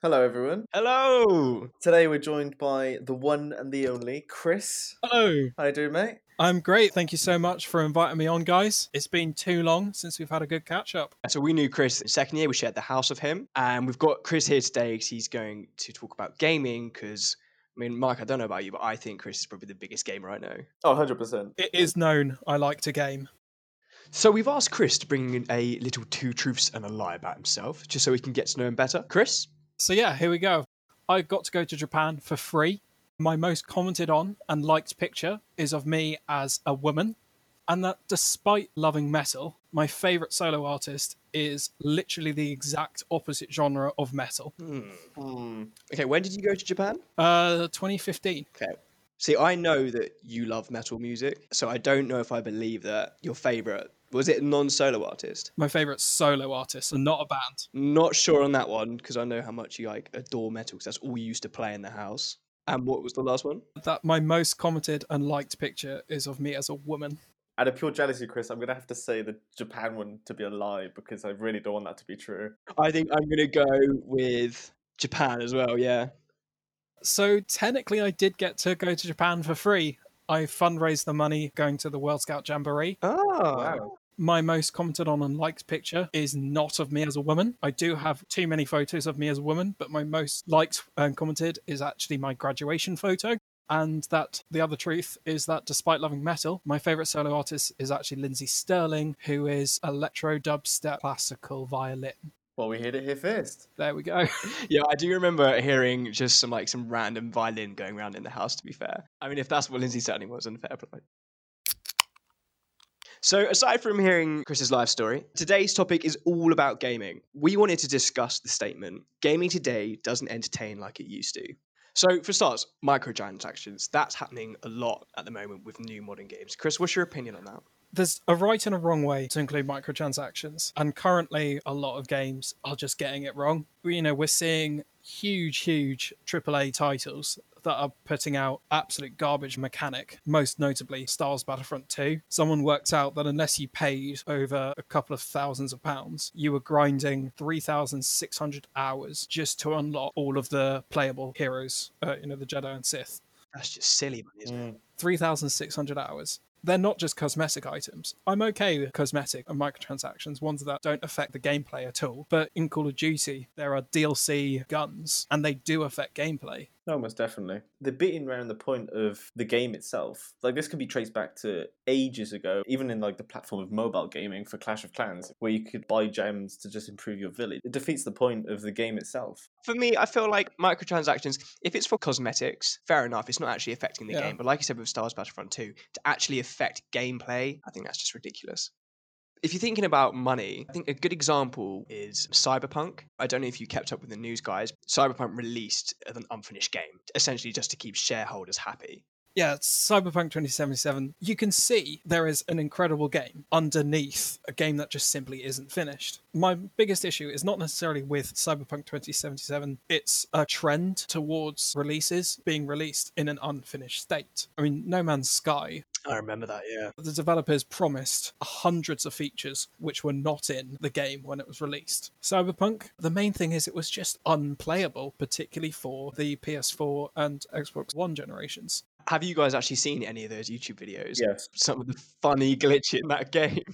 Hello, everyone. Hello. Today we're joined by the one and the only Chris. Hello. How are you doing, mate? I'm great. Thank you so much for inviting me on, guys. It's been too long since we've had a good catch up. So we knew Chris second year. We shared the house of him, and we've got Chris here today because he's going to talk about gaming. Because I mean, Mike, I don't know about you, but I think Chris is probably the biggest gamer I know. Oh, 100%. It is known I like to game. So we've asked Chris to bring in a little two truths and a lie about himself, just so we can get to know him better. Chris. So, yeah, here we go. I got to go to Japan for free. My most commented on and liked picture is of me as a woman. And that despite loving metal, my favourite solo artist is literally the exact opposite genre of metal. Hmm. Hmm. Okay, when did you go to Japan? Uh, 2015. Okay. See, I know that you love metal music, so I don't know if I believe that your favorite was it a non-solo artist. My favourite solo artist, and not a band. Not sure on that one because I know how much you like adore metal because that's all you used to play in the house. And what was the last one? That my most commented and liked picture is of me as a woman. Out of pure jealousy, Chris, I'm going to have to say the Japan one to be a lie because I really don't want that to be true. I think I'm gonna go with Japan as well. Yeah. So technically, I did get to go to Japan for free. I fundraised the money going to the World Scout Jamboree. Oh. Wow. My most commented on and liked picture is not of me as a woman. I do have too many photos of me as a woman, but my most liked and commented is actually my graduation photo. And that the other truth is that despite loving metal, my favorite solo artist is actually Lindsey Stirling, who is electro dubstep classical violin. Well, we heard it here first. There we go. Yeah, I do remember hearing just some like some random violin going around in the house. To be fair, I mean, if that's what Lindsey Stirling was, then fair play. So, aside from hearing Chris's life story, today's topic is all about gaming. We wanted to discuss the statement gaming today doesn't entertain like it used to. So, for starters, microtransactions. That's happening a lot at the moment with new modern games. Chris, what's your opinion on that? There's a right and a wrong way to include microtransactions and currently a lot of games are just getting it wrong you know we're seeing huge huge aaa titles that are putting out absolute garbage mechanic most notably star wars battlefront 2 someone worked out that unless you paid over a couple of thousands of pounds you were grinding 3600 hours just to unlock all of the playable heroes uh, you know the jedi and sith That's just silly money, isn't it? Mm. 3,600 hours. They're not just cosmetic items. I'm okay with cosmetic and microtransactions, ones that don't affect the gameplay at all. But in Call of Duty, there are DLC guns, and they do affect gameplay. No, most definitely. They're beating around the point of the game itself. Like this could be traced back to ages ago, even in like the platform of mobile gaming for Clash of Clans, where you could buy gems to just improve your village. It defeats the point of the game itself. For me, I feel like microtransactions, if it's for cosmetics, fair enough, it's not actually affecting the Yeah. game. But like you said with Star Wars Battlefront 2, to actually affect gameplay, I think that's just ridiculous. If you're thinking about money, I think a good example is Cyberpunk. I don't know if you kept up with the news, guys. Cyberpunk released an unfinished game, essentially just to keep shareholders happy. Yeah, Cyberpunk 2077. You can see there is an incredible game underneath a game that just simply isn't finished. My biggest issue is not necessarily with Cyberpunk 2077, it's a trend towards releases being released in an unfinished state. I mean, No Man's Sky I remember that, yeah. the developers promised hundreds of features which were not in the game when it was released. Cyberpunk, the main thing is it was just unplayable, particularly for the PS4 and Xbox One generations. Have you guys actually seen any of those YouTube videos? Yes. Some of the funny glitch in that game.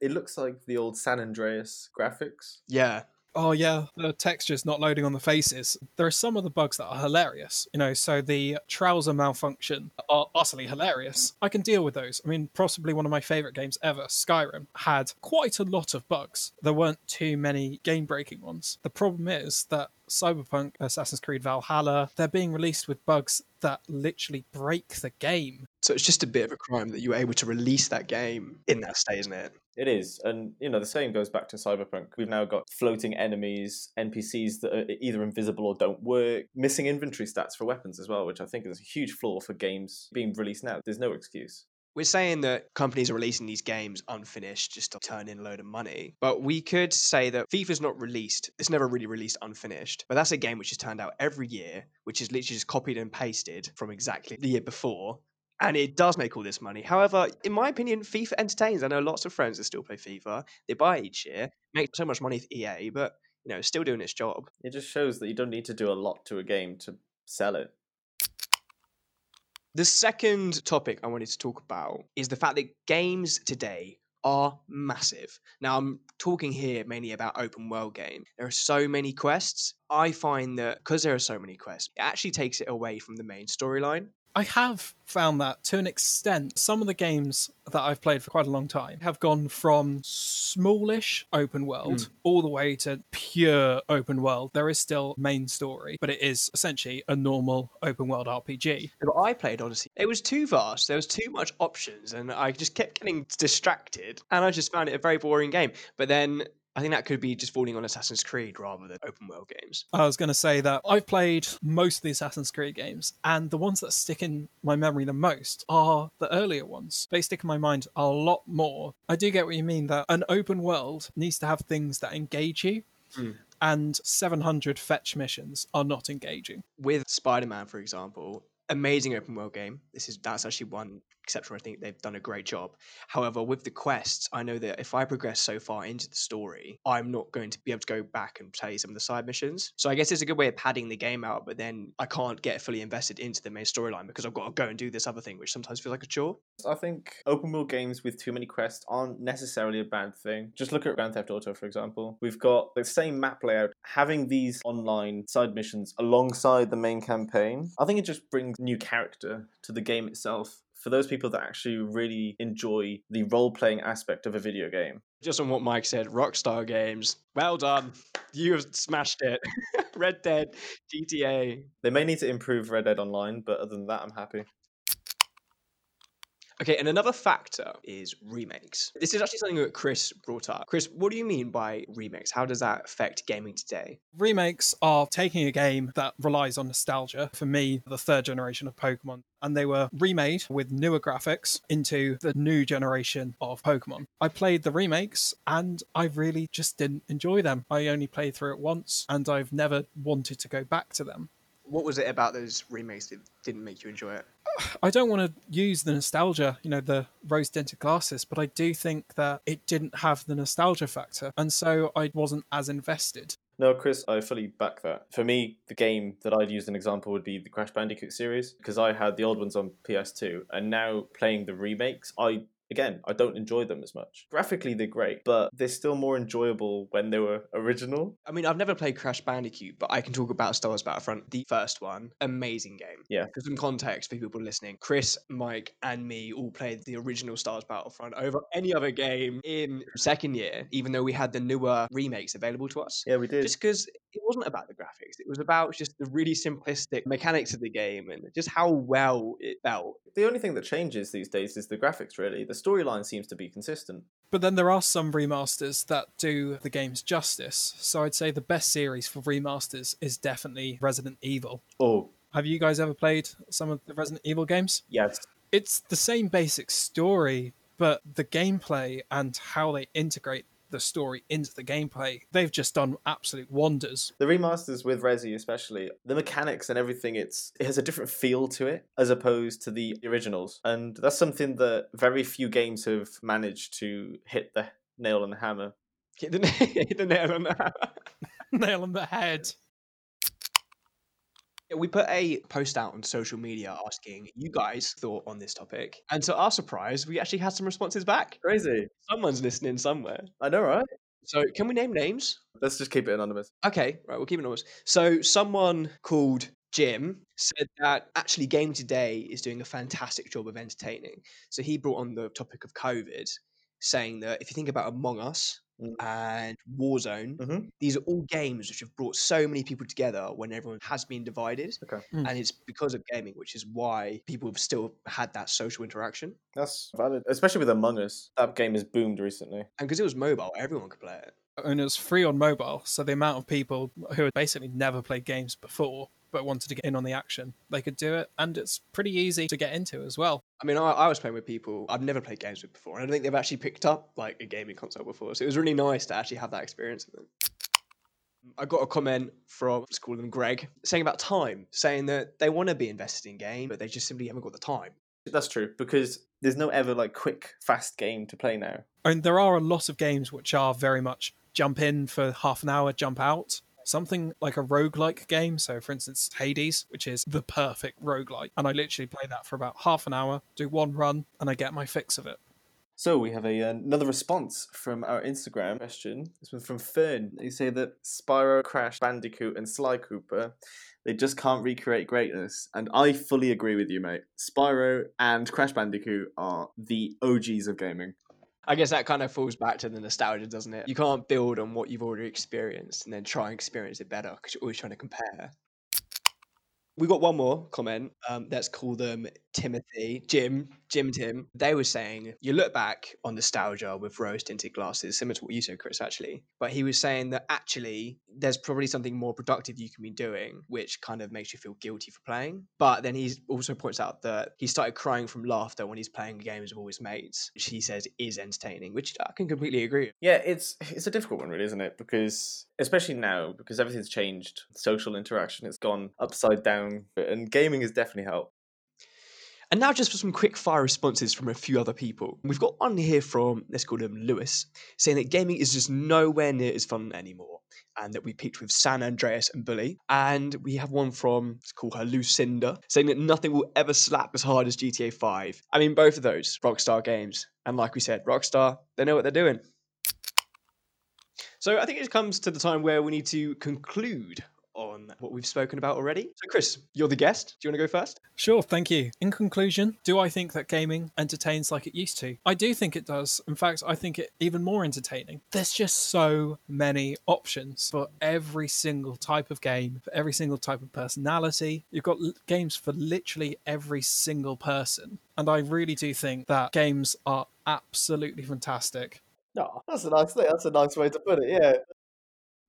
It looks like the old San Andreas graphics. yeah. Oh yeah, the texture's not loading on the faces. There are some of the bugs that are hilarious. You know, so the trouser malfunction are utterly hilarious. I can deal with those. I mean, possibly one of my favorite games ever, Skyrim, had quite a lot of bugs. There weren't too many game-breaking ones. The problem is that Cyberpunk, Assassin's Creed Valhalla, they're being released with bugs that literally break the game. So it's just a bit of a crime that you were able to release that game in that state, isn't it? It is, and you know the same goes back to Cyberpunk. We've now got floating enemies, NPCs that are either invisible or don't work, missing inventory stats for weapons as well, which I think is a huge flaw for games being released now. There's no excuse. We're saying that companies are releasing these games unfinished just to turn in a load of money. But we could say that FIFA's not released, it's never really released unfinished. But that's a game which is turned out every year, which is literally just copied and pasted from exactly the year before. And it does make all this money. However, in my opinion, FIFA entertains. I know lots of friends that still play FIFA. They buy each year, make so much money for EA, but you know, still doing its job. It just shows that you don't need to do a lot to a game to sell it. The second topic I wanted to talk about is the fact that games today are massive. Now, I'm talking here mainly about open world game. There are so many quests. I find that because there are so many quests, it actually takes it away from the main storyline. I have found that to an extent. Some of the games that I've played for quite a long time have gone from smallish open world Mm. all the way to pure open world. There is still main story, but it is essentially a normal open world RPG. But I played Odyssey. It was too vast. There was too much options, and I just kept getting distracted, and I just found it a very boring game. But then I think that could be just falling on Assassin's Creed rather than open world games. I was going to say that I've played most of the Assassin's Creed games, and the ones that stick in my memory the most are the earlier ones. They stick in my mind a lot more. I do get what you mean that an open world needs to have things that engage you, Hmm. and 700 fetch missions are not engaging. With Spider-Man, for example, amazing open world game. This is that's actually one exception. I think they've done a great job. However, with the quests, I know that if I progress so far into the story, I'm not going to be able to go back and play some of the side missions. So I guess it's a good way of padding the game out, but then I can't get fully invested into the main storyline because I've got to go and do this other thing, which sometimes feels like a chore. I think open world games with too many quests aren't necessarily a bad thing. Just look at Grand Theft Auto, for example. We've got the same map layout. Having these online side missions alongside the main campaign, I think it just brings new character to the game itself. For those people that actually really enjoy the role playing aspect of a video game. Just on what Mike said, Rockstar Games, well done. You have smashed it. Red Dead, GTA, They may need to improve Red Dead Online, but other than that, I'm happy. Okay, and another factor is remakes. This is actually something that Chris brought up. Chris, what do you mean by remakes? How does that affect gaming today? Remakes are taking a game that relies on nostalgia. For me, the third generation of Pokemon, and they were remade with newer graphics into the new generation of Pokemon. I played the remakes and I really just didn't enjoy them. I only played through it once and I've never wanted to go back to them. What was it about those remakes that didn't make you enjoy it? I don't want to use the nostalgia, you know, the rose tinted glasses, but I do think that it didn't have the nostalgia factor. And so I wasn't as invested. No, Chris, I fully back that. For me, the game that I'd use an example would be the Crash Bandicoot series, because I had the old ones on PS2, and now playing the remakes, I again, I don't enjoy them as much. Graphically, they're great, but they're still more enjoyable when they were original. I mean, I've never played Crash Bandicoot, but I can talk about Star Wars Battlefront, the first one. Amazing game. Yeah. For some context for people listening, Chris, Mike, and me all played the original Star Wars Battlefront over any other game in second year, even though we had the newer remakes available to us. Yeah, we did. Just because it wasn't about the graphics, it was about just the really simplistic mechanics of the game and just how well it felt. The only thing that changes these days is the graphics, really. The storyline seems to be consistent. But then there are some remasters that do the games justice. So I'd say the best series for remasters is definitely Resident Evil. Oh, Have you guys ever played some of the Resident Evil games? yes. It's the same basic story, but the gameplay and how they integrate the story into the gameplay, they've just done absolute wonders. The remasters with Resi, especially the mechanics and everything, it's it has a different feel to it as opposed to the originals, and that's something that very few games have managed to hit the nail on the hammer. Hit the, hit the nail on the hammer. Nail on the head. Yeah, We put a post out on social media asking you guys thought on this topic. And to our surprise, we actually had some responses back. Crazy. Someone's listening somewhere. I know, right? So can we name names? Let's just keep it anonymous. Okay, right, we'll keep it anonymous. So someone called Jim said that actually Game Today is doing a fantastic job of entertaining. So he brought on the topic of COVID, saying that if you think about Among Us Mm. and Warzone, Mhm. these are all games which have brought so many people together when everyone has been divided. Okay. Mm. And it's because of gaming, which is why people have still had that social interaction. That's valid, especially with Among Us. That game has boomed recently. And because it was mobile, everyone could play it. And it was free on mobile, so the amount of people who had basically never played games before but wanted to get in on the action, they could do it, and it's pretty easy to get into as well. I mean, I, I was playing with people I've never played games with before, and I don't think they've actually picked up like a gaming console before. So it was really nice to actually have that experience with them. I got a comment from, let's call them Greg, saying about time, saying that they want to be invested in game, but they just simply haven't got the time. That's true because there's no ever like quick, fast game to play now. And there are a lot of games which are very much jump in for half an hour, jump out. Something like a roguelike game. So, for instance, Hades, which is the perfect roguelike. And I literally play that for about half an hour, do one run, and I get my fix of it. So we have a, another response from our Instagram question. This one from Fern. They say that Spyro, Crash, Bandicoot, and Sly Cooper, they just can't recreate greatness. And I fully agree with you, mate. Spyro and Crash Bandicoot are the OGs of gaming. I guess that kind of falls back to the nostalgia, doesn't it? You can't build on what you've already experienced and then try and experience it better because you're always trying to compare. We got one more comment. Um, let's call them Timothy, Jim, Jim, Tim. They were saying you look back on nostalgia with rose tinted glasses, similar to what you said, Chris, actually. But he was saying that actually there's probably something more productive you can be doing, which kind of makes you feel guilty for playing. But then he also points out that he started crying from laughter when he's playing games with all his mates, which he says is entertaining, which I can completely agree. Yeah, it's it's a difficult one, really, isn't it? Because especially now, because everything's changed, social interaction has gone upside down, and gaming has definitely helped. And now, just for some quick fire responses from a few other people. We've got one here from, let's call him Lewis, saying that gaming is just nowhere near as fun anymore, and that we peaked with San Andreas and Bully. And we have one from, let's call her Lucinda, saying that nothing will ever slap as hard as GTA 5. I mean, both of those, Rockstar games. And like we said, Rockstar, they know what they're doing. So I think it comes to the time where we need to conclude on what we've spoken about already. So, Chris, you're the guest. Do you want to go first? Sure, thank you. In conclusion, do I think that gaming entertains like it used to? I do think it does. In fact, I think it even more entertaining. There's just so many options for every single type of game, for every single type of personality. You've got l- games for literally every single person. And I really do think that games are absolutely fantastic. No, that's a nice thing. That's a nice way to put it. Yeah.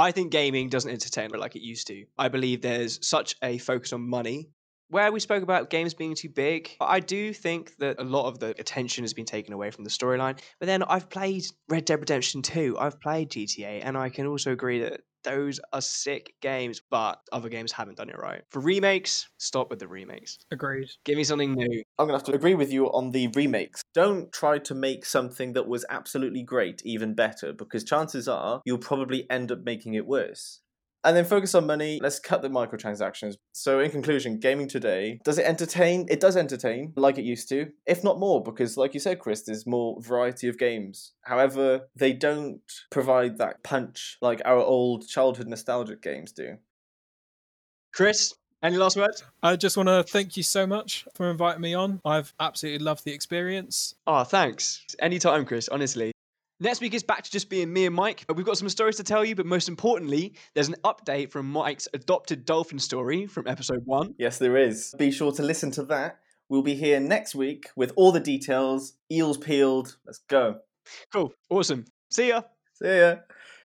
I think gaming doesn't entertain like it used to. I believe there's such a focus on money. Where we spoke about games being too big, I do think that a lot of the attention has been taken away from the storyline. But then I've played Red Dead Redemption 2, I've played GTA, and I can also agree that those are sick games, but other games haven't done it right. For remakes, stop with the remakes. Agreed. Give me something new. I'm going to have to agree with you on the remakes. Don't try to make something that was absolutely great even better, because chances are you'll probably end up making it worse. And then focus on money. Let's cut the microtransactions. So, in conclusion, gaming today, does it entertain? It does entertain, like it used to, if not more, because, like you said, Chris, there's more variety of games. However, they don't provide that punch like our old childhood nostalgic games do. Chris, any last words? I just want to thank you so much for inviting me on. I've absolutely loved the experience. Oh, thanks. Anytime, Chris, honestly. Next week is back to just being me and Mike. We've got some stories to tell you, but most importantly, there's an update from Mike's adopted dolphin story from episode one. Yes, there is. Be sure to listen to that. We'll be here next week with all the details. Eels peeled. Let's go. Cool. Awesome. See ya. See ya.